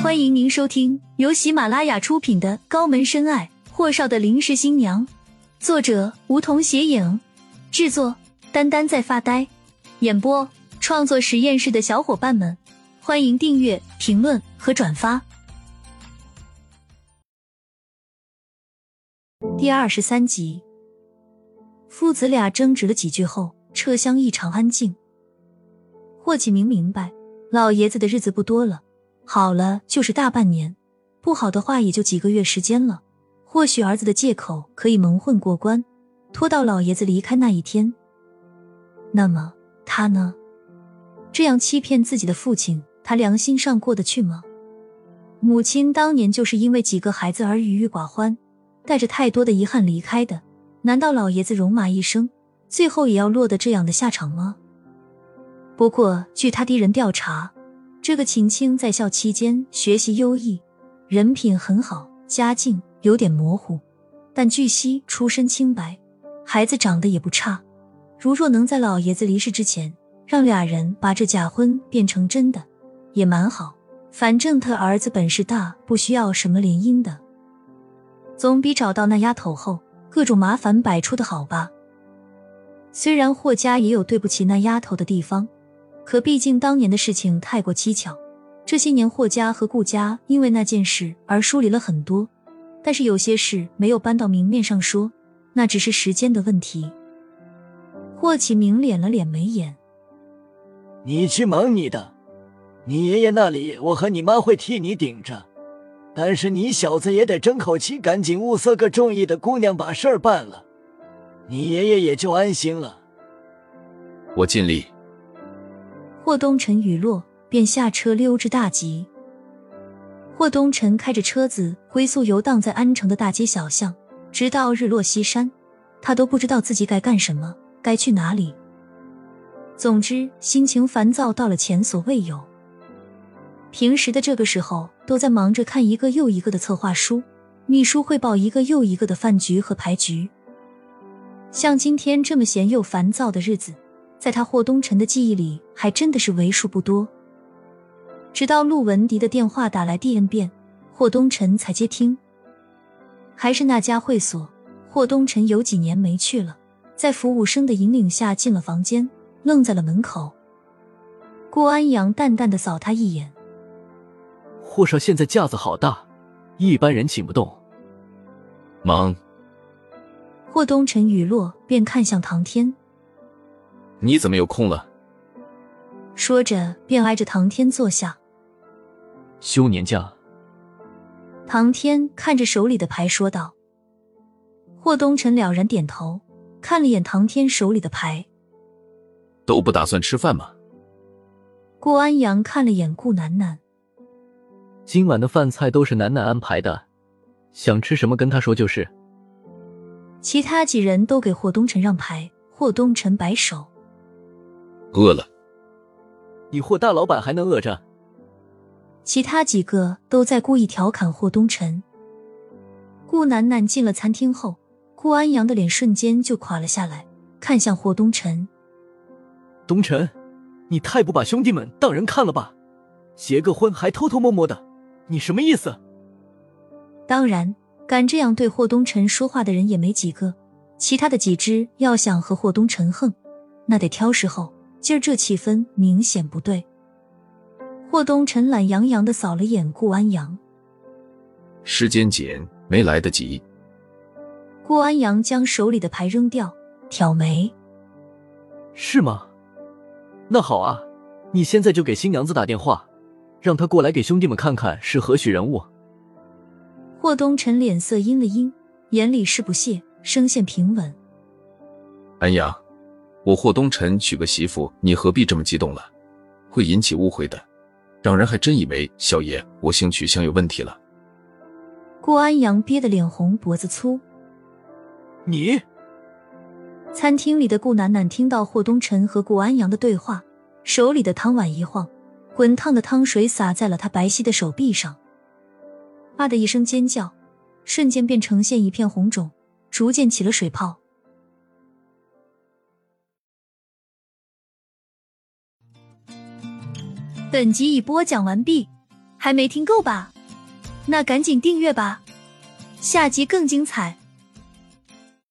欢迎您收听由喜马拉雅出品的《高门深爱：霍少的临时新娘》，作者梧桐斜影，制作丹丹在发呆，演播创作实验室的小伙伴们，欢迎订阅、评论和转发。第二十三集，父子俩争执了几句后，车厢异常安静。霍启明明白，老爷子的日子不多了。好了就是大半年，不好的话也就几个月时间了。或许儿子的借口可以蒙混过关，拖到老爷子离开那一天。那么他呢？这样欺骗自己的父亲，他良心上过得去吗？母亲当年就是因为几个孩子而郁郁寡欢，带着太多的遗憾离开的。难道老爷子戎马一生，最后也要落得这样的下场吗？不过据他敌人调查。这个秦青在校期间学习优异，人品很好，家境有点模糊，但据悉出身清白，孩子长得也不差。如若能在老爷子离世之前让俩人把这假婚变成真的，也蛮好。反正他儿子本事大，不需要什么联姻的，总比找到那丫头后各种麻烦百出的好吧。虽然霍家也有对不起那丫头的地方。可毕竟当年的事情太过蹊跷，这些年霍家和顾家因为那件事而疏离了很多，但是有些事没有搬到明面上说，那只是时间的问题。霍启明敛了敛眉眼：“你去忙你的，你爷爷那里我和你妈会替你顶着，但是你小子也得争口气，赶紧物色个中意的姑娘把事儿办了，你爷爷也就安心了。”我尽力。霍东辰雨落，便下车溜之大吉。霍东辰开着车子龟速游荡在安城的大街小巷，直到日落西山，他都不知道自己该干什么，该去哪里。总之，心情烦躁到了前所未有。平时的这个时候，都在忙着看一个又一个的策划书，秘书汇报一个又一个的饭局和牌局。像今天这么闲又烦躁的日子。在他霍东辰的记忆里，还真的是为数不多。直到陆文迪的电话打来第 n 遍，霍东辰才接听。还是那家会所，霍东辰有几年没去了，在服务生的引领下进了房间，愣在了门口。顾安阳淡淡的扫他一眼：“霍少现在架子好大，一般人请不动。”忙。霍东辰雨落，便看向唐天。你怎么有空了？说着，便挨着唐天坐下。休年假。唐天看着手里的牌说道。霍东辰了然点头，看了眼唐天手里的牌。都不打算吃饭吗？顾安阳看了眼顾楠楠。今晚的饭菜都是楠楠安排的，想吃什么跟他说就是。其他几人都给霍东辰让牌，霍东辰摆手。饿了，你霍大老板还能饿着？其他几个都在故意调侃霍东辰。顾楠楠进了餐厅后，顾安阳的脸瞬间就垮了下来，看向霍东辰：“东辰，你太不把兄弟们当人看了吧？结个婚还偷偷摸摸的，你什么意思？”当然，敢这样对霍东辰说话的人也没几个。其他的几只要想和霍东辰横，那得挑时候。今儿这气氛明显不对。霍东辰懒洋洋的扫了眼顾安阳，时间紧，没来得及。顾安阳将手里的牌扔掉，挑眉：“是吗？那好啊，你现在就给新娘子打电话，让她过来给兄弟们看看是何许人物。”霍东辰脸色阴了阴，眼里是不屑，声线平稳：“安阳。”我霍东辰娶个媳妇，你何必这么激动了？会引起误会的，让人还真以为小爷我性取向有问题了。顾安阳憋得脸红脖子粗。你？餐厅里的顾楠楠听到霍东辰和顾安阳的对话，手里的汤碗一晃，滚烫的汤水洒在了他白皙的手臂上。啊的一声尖叫，瞬间便呈现一片红肿，逐渐起了水泡。本集已播讲完毕，还。没听够吧？那赶紧订阅吧，下集更精彩。